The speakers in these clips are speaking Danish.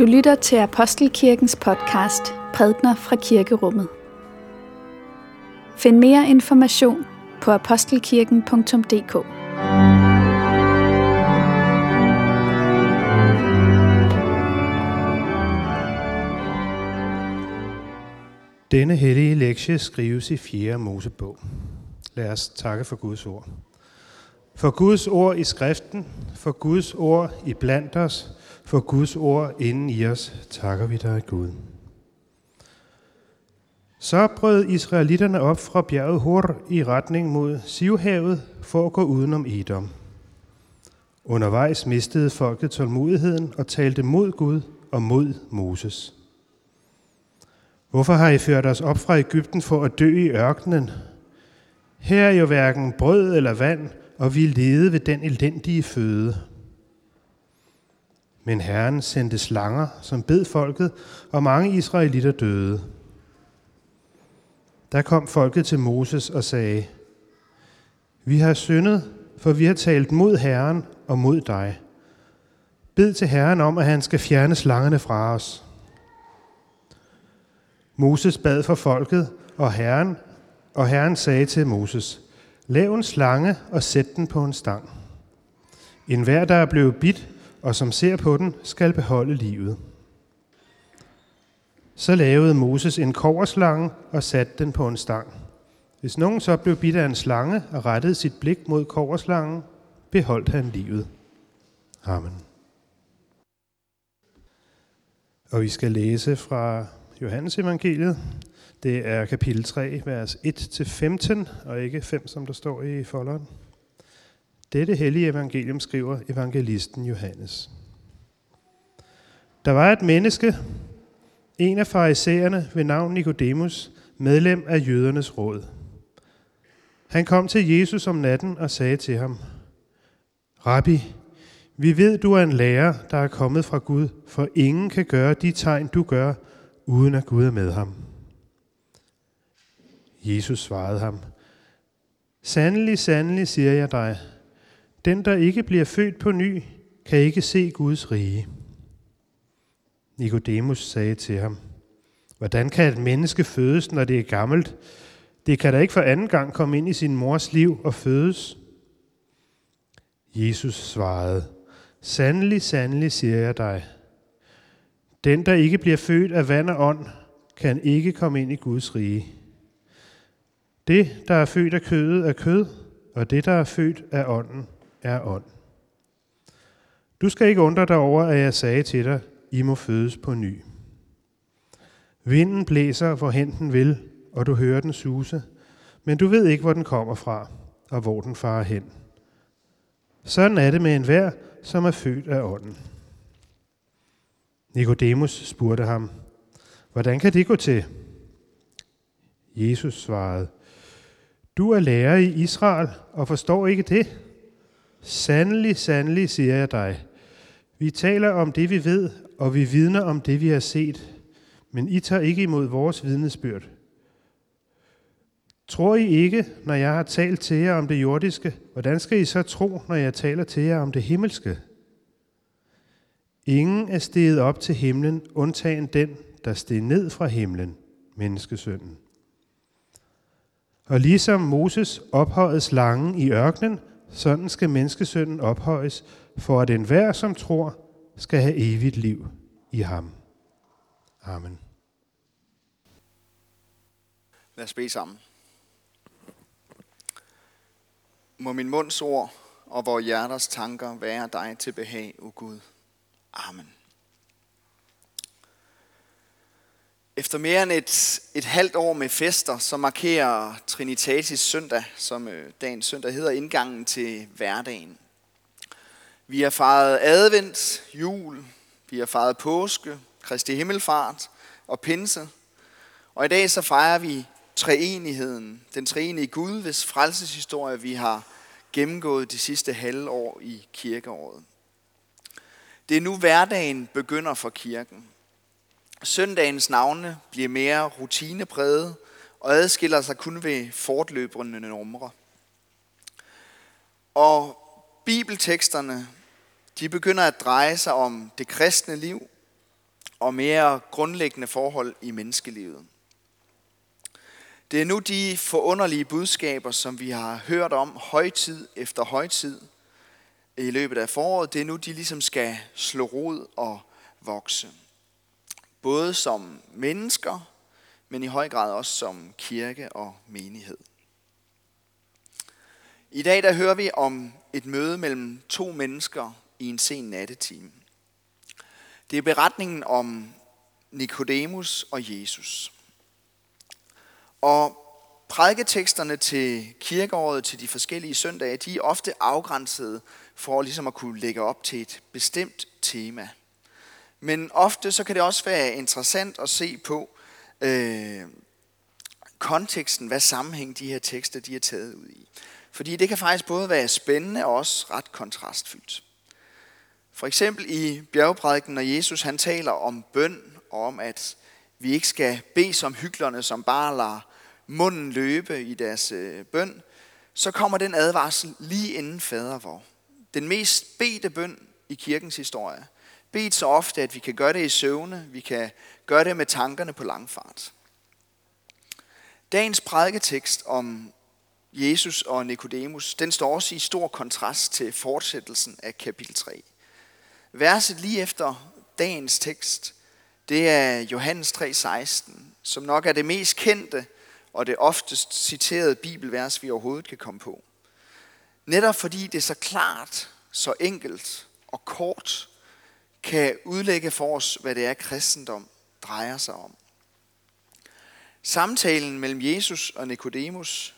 Du lytter til Apostelkirkens podcast Prædner fra Kirkerummet. Find mere information på apostelkirken.dk. Denne hellige lektie skrives i 4. Mosebog. Lad os takke for Guds ord. For Guds ord i skriften, for Guds ord i blandt os, for Guds ord inden i os, takker vi dig, Gud. Så brød israelitterne op fra bjerget Hor i retning mod Sivhavet for at gå udenom Edom. Undervejs mistede folket tålmodigheden og talte mod Gud og mod Moses. Hvorfor har I ført os op fra Ægypten for at dø i ørkenen? Her er jo hverken brød eller vand, og vi lede ved den elendige føde. Men Herren sendte slanger, som bed folket, og mange israelitter døde. Der kom folket til Moses og sagde, Vi har syndet, for vi har talt mod Herren og mod dig. Bed til Herren om, at han skal fjerne slangerne fra os. Moses bad for folket, og Herren, og Herren sagde til Moses, Lav en slange og sæt den på en stang. En hver, der er blevet bidt, og som ser på den, skal beholde livet. Så lavede Moses en koverslange og satte den på en stang. Hvis nogen så blev bidt af en slange og rettede sit blik mod koverslangen, beholdt han livet. Amen. Og vi skal læse fra Johannes evangeliet. Det er kapitel 3, vers 1-15, og ikke 5, som der står i folderen. Dette hellige evangelium skriver evangelisten Johannes. Der var et menneske, en af farisæerne ved navn Nikodemus, medlem af jødernes råd. Han kom til Jesus om natten og sagde til ham, Rabbi, vi ved, du er en lærer, der er kommet fra Gud, for ingen kan gøre de tegn, du gør, uden at Gud er med ham. Jesus svarede ham, Sandelig, sandelig, siger jeg dig, den, der ikke bliver født på ny, kan ikke se Guds rige. Nikodemus sagde til ham, Hvordan kan et menneske fødes, når det er gammelt? Det kan da ikke for anden gang komme ind i sin mors liv og fødes. Jesus svarede, Sandelig, sandelig, siger jeg dig. Den, der ikke bliver født af vand og ånd, kan ikke komme ind i Guds rige. Det, der er født af kødet, er kød, og det, der er født af ånden, er ånd. Du skal ikke undre dig over, at jeg sagde til dig, I må fødes på ny. Vinden blæser, hvorhen den vil, og du hører den suse, men du ved ikke, hvor den kommer fra, og hvor den farer hen. Sådan er det med enhver, som er født af ånden. Nikodemus spurgte ham, hvordan kan det gå til? Jesus svarede, du er lærer i Israel og forstår ikke det? Sandelig, sandelig, siger jeg dig. Vi taler om det, vi ved, og vi vidner om det, vi har set, men I tager ikke imod vores vidnesbyrd. Tror I ikke, når jeg har talt til jer om det jordiske, hvordan skal I så tro, når jeg taler til jer om det himmelske? Ingen er steget op til himlen, undtagen den, der steg ned fra himlen, menneskesønnen. Og ligesom Moses ophøjede slangen i ørkenen, sådan skal menneskesønnen ophøjes, for at enhver, som tror, skal have evigt liv i ham. Amen. Lad os bede sammen. Må min munds ord og vores hjerters tanker være dig til behag, o Gud. Amen. Efter mere end et, et halvt år med fester, så markerer Trinitatis søndag, som øh, dagens søndag hedder, indgangen til hverdagen. Vi har fejret advent, jul, vi har fejret påske, Kristi himmelfart og pinse. Og i dag så fejrer vi treenigheden, den treenige Gud, hvis frelseshistorie vi har gennemgået de sidste halve år i kirkeåret. Det er nu hverdagen begynder for kirken. Søndagens navne bliver mere rutinepræget og adskiller sig kun ved fortløbende numre. Og bibelteksterne, de begynder at dreje sig om det kristne liv, og mere grundlæggende forhold i menneskelivet. Det er nu de forunderlige budskaber, som vi har hørt om højtid efter højtid i løbet af foråret, det er nu, de ligesom skal slå rod og vokse. Både som mennesker, men i høj grad også som kirke og menighed. I dag der hører vi om et møde mellem to mennesker i en sen nattetime. Det er beretningen om Nikodemus og Jesus. Og prædiketeksterne til kirkeåret, til de forskellige søndage, de er ofte afgrænset for ligesom at kunne lægge op til et bestemt tema. Men ofte så kan det også være interessant at se på øh, konteksten, hvad sammenhæng de her tekster de er taget ud i. Fordi det kan faktisk både være spændende og også ret kontrastfyldt. For eksempel i bjergprædiken, når Jesus han taler om bøn og om, at vi ikke skal bede som hyklerne, som bare lader munden løbe i deres øh, bøn, så kommer den advarsel lige inden fader vor. Den mest bedte bøn i kirkens historie. Bedt så ofte, at vi kan gøre det i søvne, vi kan gøre det med tankerne på langfart. Dagens prædiketekst om Jesus og Nikodemus, den står også i stor kontrast til fortsættelsen af kapitel 3. Verset lige efter dagens tekst, det er Johannes 3:16, som nok er det mest kendte og det oftest citerede bibelvers, vi overhovedet kan komme på. Netop fordi det så klart, så enkelt og kort kan udlægge for os, hvad det er, kristendom drejer sig om. Samtalen mellem Jesus og Nikodemus,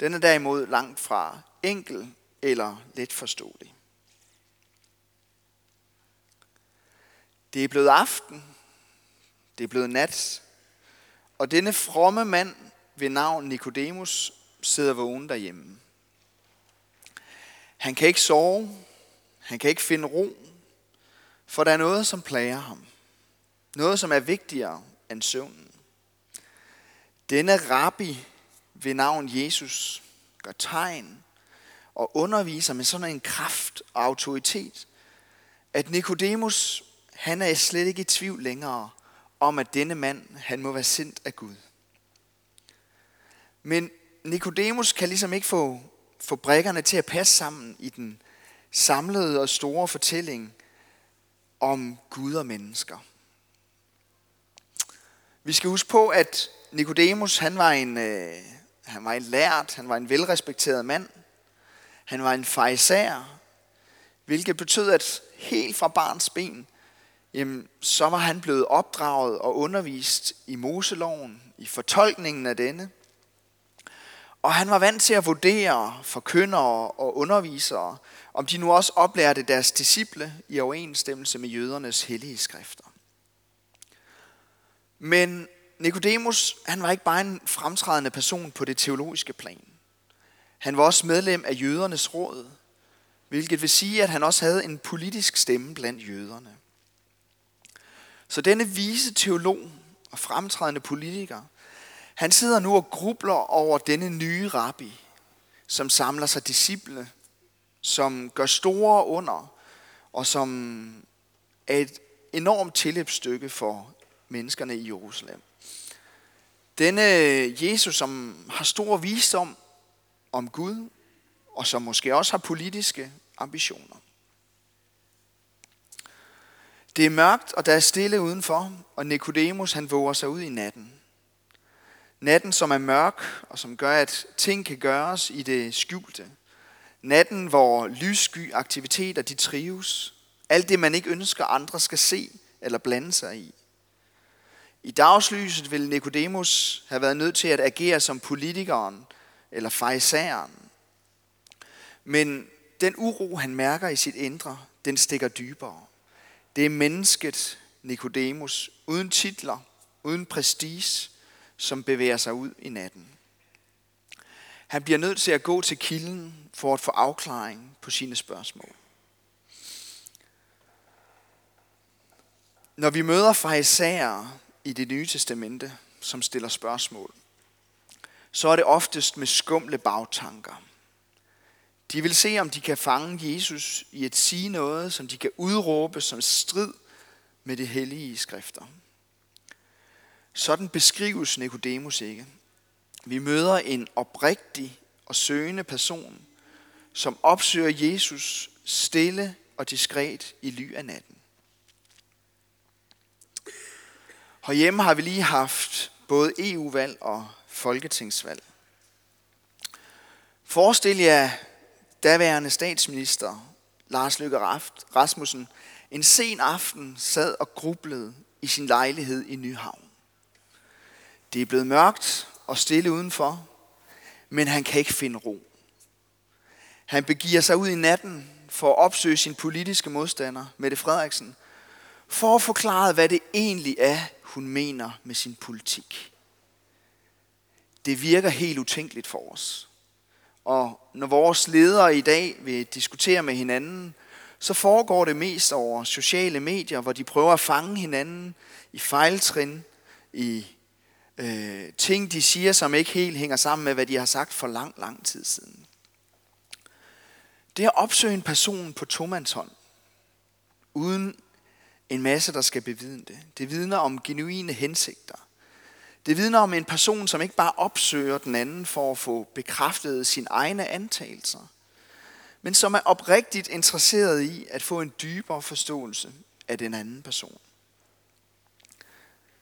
den er derimod langt fra enkel eller let forståelig. Det er blevet aften, det er blevet nat, og denne fromme mand ved navn Nikodemus sidder vågen derhjemme. Han kan ikke sove, han kan ikke finde ro, for der er noget, som plager ham. Noget, som er vigtigere end søvnen. Denne rabbi ved navn Jesus gør tegn og underviser med sådan en kraft og autoritet, at Nikodemus, han er slet ikke i tvivl længere om, at denne mand, han må være sendt af Gud. Men Nikodemus kan ligesom ikke få, få brækkerne til at passe sammen i den samlede og store fortælling om Gud og mennesker. Vi skal huske på, at Nikodemus han var en, øh, han var en lært, han var en velrespekteret mand. Han var en fejser, hvilket betød, at helt fra barns ben, jamen, så var han blevet opdraget og undervist i Moseloven, i fortolkningen af denne. Og han var vant til at vurdere forkyndere og undervisere, om de nu også oplærte deres disciple i overensstemmelse med jødernes hellige skrifter. Men Nikodemus, han var ikke bare en fremtrædende person på det teologiske plan. Han var også medlem af jødernes råd, hvilket vil sige, at han også havde en politisk stemme blandt jøderne. Så denne vise teolog og fremtrædende politiker, han sidder nu og grubler over denne nye rabbi, som samler sig disciple, som gør store under, og som er et enormt tilløbsstykke for menneskerne i Jerusalem. Denne Jesus, som har stor visdom om Gud, og som måske også har politiske ambitioner. Det er mørkt, og der er stille udenfor, og Nikodemus han våger sig ud i natten. Natten, som er mørk, og som gør, at ting kan gøres i det skjulte. Natten, hvor lyssky aktiviteter de trives. Alt det, man ikke ønsker, andre skal se eller blande sig i. I dagslyset vil Nikodemus have været nødt til at agere som politikeren eller fejseren. Men den uro, han mærker i sit indre, den stikker dybere. Det er mennesket, Nikodemus, uden titler, uden prestige, som bevæger sig ud i natten. Han bliver nødt til at gå til kilden for at få afklaring på sine spørgsmål. Når vi møder fejsager i det nye testamente, som stiller spørgsmål, så er det oftest med skumle bagtanker. De vil se, om de kan fange Jesus i at sige noget, som de kan udråbe som strid med de hellige skrifter. Sådan beskrives Nikodemus ikke. Vi møder en oprigtig og søgende person, som opsøger Jesus stille og diskret i ly af natten. Herhjemme har vi lige haft både EU-valg og folketingsvalg. Forestil jer daværende statsminister Lars Løkke Rasmussen en sen aften sad og grublede i sin lejlighed i Nyhavn. Det er blevet mørkt og stille udenfor, men han kan ikke finde ro. Han begiver sig ud i natten for at opsøge sin politiske modstander, Mette Frederiksen, for at forklare, hvad det egentlig er, hun mener med sin politik. Det virker helt utænkeligt for os. Og når vores ledere i dag vil diskutere med hinanden, så foregår det mest over sociale medier, hvor de prøver at fange hinanden i fejltrin, i øh, ting, de siger, som ikke helt hænger sammen med, hvad de har sagt for lang, lang tid siden. Det at opsøge en person på tomandshånd, uden en masse, der skal bevidne det. Det vidner om genuine hensigter. Det vidner om en person, som ikke bare opsøger den anden for at få bekræftet sine egne antagelser, men som er oprigtigt interesseret i at få en dybere forståelse af den anden person.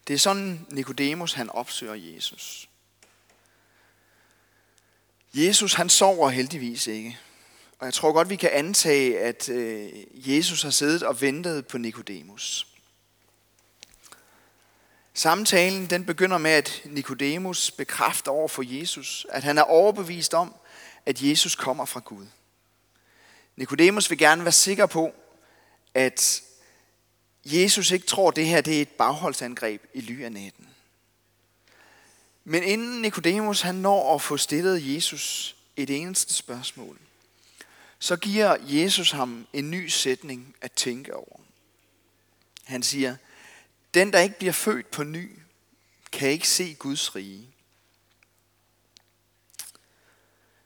Det er sådan Nikodemus han opsøger Jesus. Jesus han sover heldigvis ikke. Og jeg tror godt, vi kan antage, at øh, Jesus har siddet og ventet på Nikodemus. Samtalen den begynder med, at Nikodemus bekræfter over for Jesus, at han er overbevist om, at Jesus kommer fra Gud. Nikodemus vil gerne være sikker på, at Jesus ikke tror, at det her det er et bagholdsangreb i ly af natten. Men inden Nikodemus han når at få stillet Jesus et eneste spørgsmål, så giver Jesus ham en ny sætning at tænke over. Han siger, den der ikke bliver født på ny, kan ikke se Guds rige.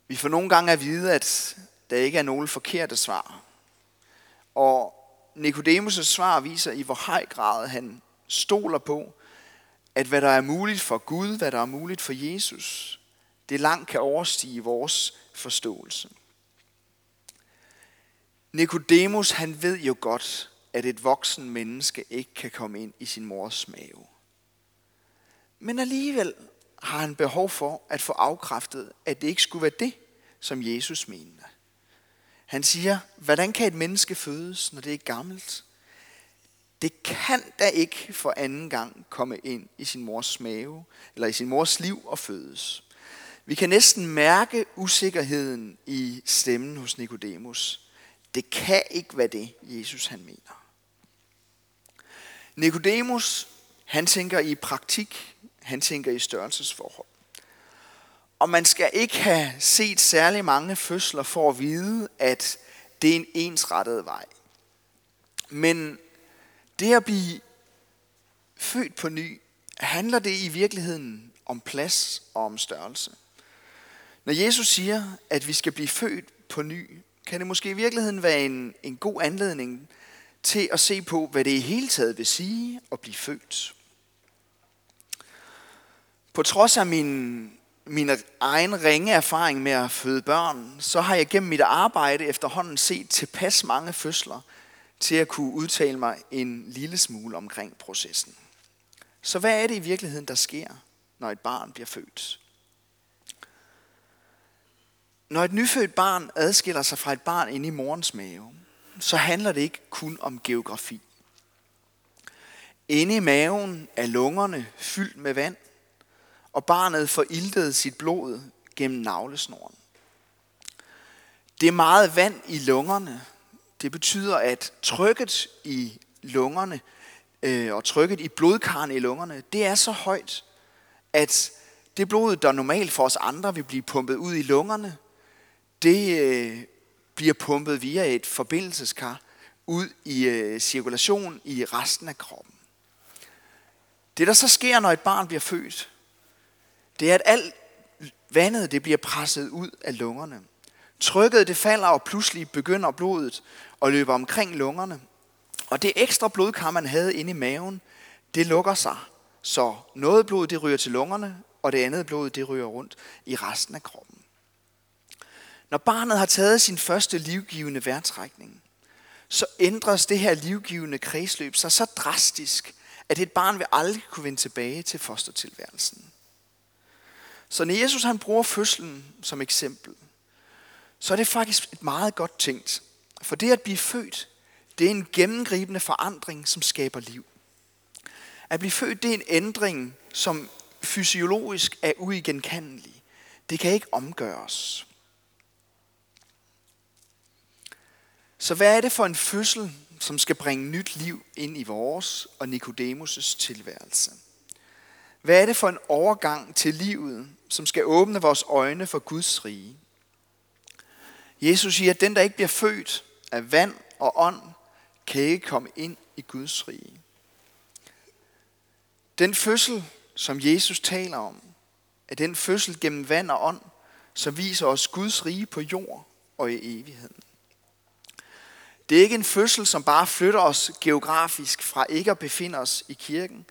Vi får nogle gange at vide, at der ikke er nogen forkerte svar. Og Nikodemus' svar viser i hvor høj grad han stoler på, at hvad der er muligt for Gud, hvad der er muligt for Jesus, det langt kan overstige vores forståelse. Nikodemus han ved jo godt, at et voksen menneske ikke kan komme ind i sin mors mave. Men alligevel har han behov for at få afkræftet, at det ikke skulle være det, som Jesus mente. Han siger, hvordan kan et menneske fødes, når det er gammelt? Det kan da ikke for anden gang komme ind i sin mors mave, eller i sin mors liv og fødes. Vi kan næsten mærke usikkerheden i stemmen hos Nikodemus. Det kan ikke være det, Jesus han mener. Nikodemus, han tænker i praktik, han tænker i størrelsesforhold. Og man skal ikke have set særlig mange fødsler for at vide, at det er en ensrettet vej. Men det at blive født på ny, handler det i virkeligheden om plads og om størrelse. Når Jesus siger, at vi skal blive født på ny, kan det måske i virkeligheden være en, en god anledning til at se på, hvad det i hele taget vil sige at blive født. På trods af min, min egen ringe erfaring med at føde børn, så har jeg gennem mit arbejde efterhånden set tilpas mange fødsler til at kunne udtale mig en lille smule omkring processen. Så hvad er det i virkeligheden, der sker, når et barn bliver født? Når et nyfødt barn adskiller sig fra et barn inde i morens mave, så handler det ikke kun om geografi. Inde i maven er lungerne fyldt med vand, og barnet får iltet sit blod gennem navlesnoren. Det er meget vand i lungerne. Det betyder, at trykket i lungerne øh, og trykket i blodkarrene i lungerne, det er så højt, at det blod, der normalt for os andre vil blive pumpet ud i lungerne, det øh, bliver pumpet via et forbindelseskar ud i øh, cirkulation i resten af kroppen. Det, der så sker, når et barn bliver født, det er, at alt vandet det bliver presset ud af lungerne. Trykket det falder, og pludselig begynder blodet at løbe omkring lungerne. Og det ekstra blodkar, man havde inde i maven, det lukker sig. Så noget blod, det ryger til lungerne, og det andet blod, det ryger rundt i resten af kroppen. Når barnet har taget sin første livgivende vejrtrækning, så ændres det her livgivende kredsløb sig så drastisk, at et barn vil aldrig kunne vende tilbage til fostertilværelsen. Så når Jesus han bruger fødslen som eksempel, så er det faktisk et meget godt tænkt. For det at blive født, det er en gennemgribende forandring, som skaber liv. At blive født, det er en ændring, som fysiologisk er uigenkendelig. Det kan ikke omgøres. Så hvad er det for en fødsel, som skal bringe nyt liv ind i vores og Nikodemus' tilværelse? Hvad er det for en overgang til livet, som skal åbne vores øjne for Guds rige? Jesus siger, at den, der ikke bliver født af vand og ånd, kan ikke komme ind i Guds rige. Den fødsel, som Jesus taler om, er den fødsel gennem vand og ånd, som viser os Guds rige på jord og i evigheden. Det er ikke en fødsel, som bare flytter os geografisk fra ikke at befinde os i kirken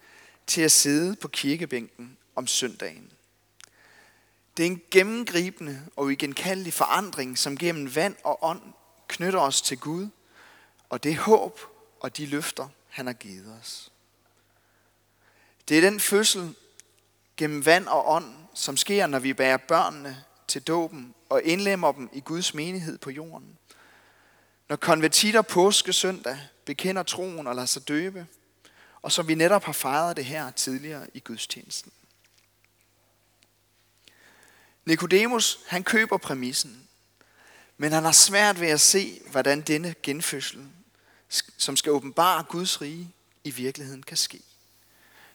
til at sidde på kirkebænken om søndagen. Det er en gennemgribende og uigenkaldelig forandring, som gennem vand og ånd knytter os til Gud, og det håb og de løfter, han har givet os. Det er den fødsel gennem vand og ånd, som sker, når vi bærer børnene til dåben og indlemmer dem i Guds menighed på jorden. Når konvertitter påske søndag bekender troen og lader sig døbe, og som vi netop har fejret det her tidligere i gudstjenesten. Nikodemus, han køber præmissen, men han har svært ved at se, hvordan denne genfødsel, som skal åbenbare Guds rige, i virkeligheden kan ske.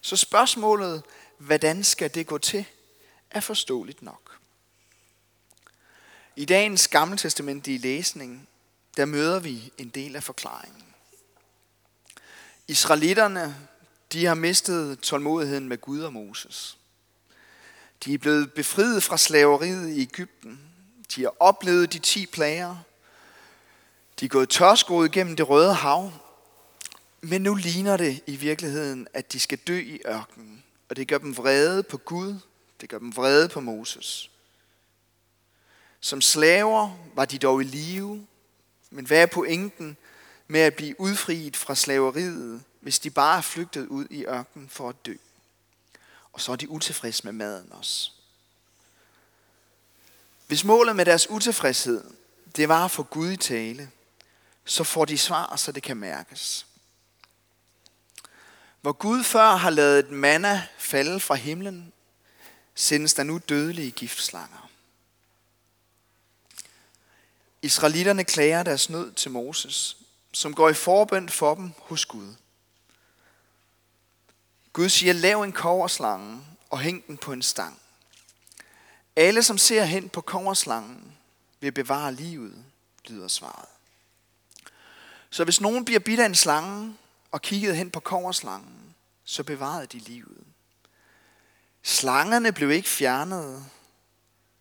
Så spørgsmålet, hvordan skal det gå til, er forståeligt nok. I dagens gamle testamentlige læsning, der møder vi en del af forklaringen. Israelitterne, de har mistet tålmodigheden med Gud og Moses. De er blevet befriet fra slaveriet i Ægypten. De har oplevet de ti plager. De er gået tørskoet gennem det røde hav. Men nu ligner det i virkeligheden, at de skal dø i ørkenen. Og det gør dem vrede på Gud. Det gør dem vrede på Moses. Som slaver var de dog i live. Men hvad er pointen med at blive udfriet fra slaveriet, hvis de bare er flygtet ud i ørkenen for at dø? Og så er de utilfredse med maden også. Hvis målet med deres utilfredshed, det var at få Gud i tale, så får de svar, så det kan mærkes. Hvor Gud før har lavet manna falde fra himlen, sendes der nu dødelige giftslanger. Israelitterne klager deres nød til Moses, som går i forbøn for dem hos Gud. Gud siger, lav en koverslange og hæng den på en stang. Alle, som ser hen på koverslangen, vil bevare livet, lyder svaret. Så hvis nogen bliver bidt af en slange og kiggede hen på koverslangen, så bevarede de livet. Slangerne blev ikke fjernet.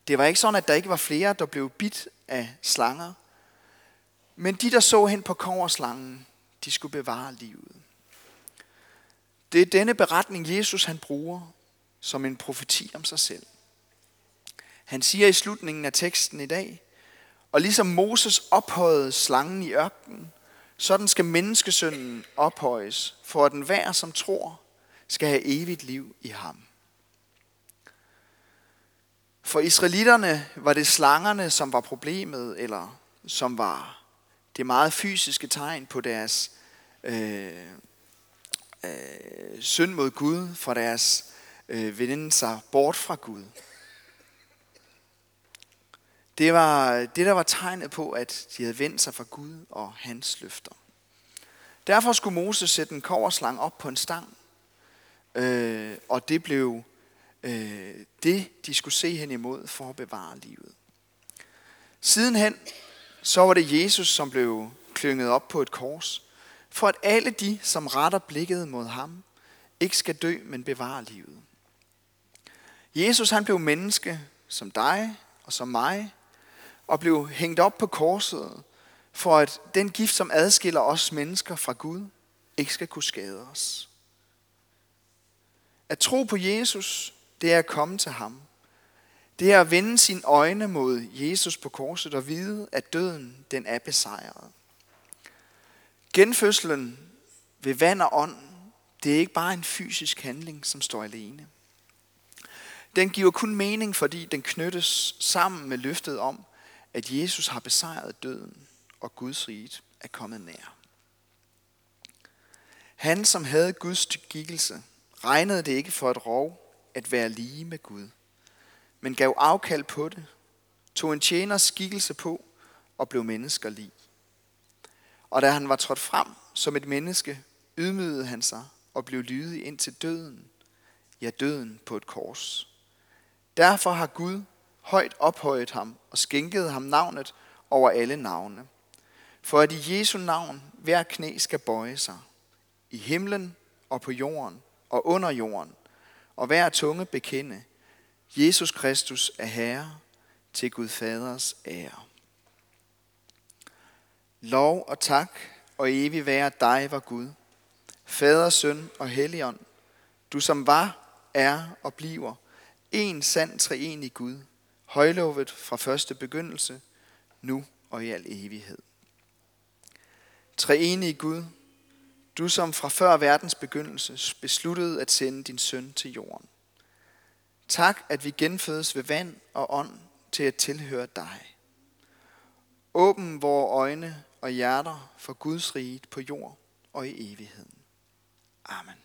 Det var ikke sådan, at der ikke var flere, der blev bidt af slanger. Men de, der så hen på koverslangen, de skulle bevare livet. Det er denne beretning, Jesus han bruger som en profeti om sig selv. Han siger i slutningen af teksten i dag, og ligesom Moses ophøjede slangen i ørkenen, sådan skal menneskesønnen ophøjes, for at den hver, som tror, skal have evigt liv i ham. For israelitterne var det slangerne, som var problemet, eller som var det meget fysiske tegn på deres øh, øh, synd mod Gud, fra deres øh, vende sig bort fra Gud. Det var det, der var tegnet på, at de havde vendt sig fra Gud og hans løfter. Derfor skulle Moses sætte en koverslang op på en stang, øh, og det blev øh, det, de skulle se hen imod for at bevare livet. Sidenhen, så var det Jesus, som blev klynget op på et kors, for at alle de, som retter blikket mod ham, ikke skal dø, men bevare livet. Jesus han blev menneske som dig og som mig, og blev hængt op på korset, for at den gift, som adskiller os mennesker fra Gud, ikke skal kunne skade os. At tro på Jesus, det er at komme til ham. Det er at vende sine øjne mod Jesus på korset og vide, at døden den er besejret. Genfødslen ved vand og ånd, det er ikke bare en fysisk handling, som står alene. Den giver kun mening, fordi den knyttes sammen med løftet om, at Jesus har besejret døden, og Guds rige er kommet nær. Han, som havde Guds skikkelse, regnede det ikke for et rov at være lige med Gud, men gav afkald på det, tog en tjeners skikkelse på og blev menneskerlig. Og da han var trådt frem som et menneske, ydmygede han sig og blev lydig ind til døden, ja døden på et kors. Derfor har Gud højt ophøjet ham og skænket ham navnet over alle navne. For at i Jesu navn hver knæ skal bøje sig, i himlen og på jorden og under jorden, og hver tunge bekende, Jesus Kristus er Herre til Gud Faders ære. Lov og tak og evig være dig, var Gud, Fader, Søn og Helligånd, du som var, er og bliver, en sand treenig Gud, højlovet fra første begyndelse, nu og i al evighed. Treenig Gud, du som fra før verdens begyndelse besluttede at sende din søn til jorden. Tak, at vi genfødes ved vand og ånd til at tilhøre dig. Åbn vores øjne og hjerter for Guds rige på jord og i evigheden. Amen.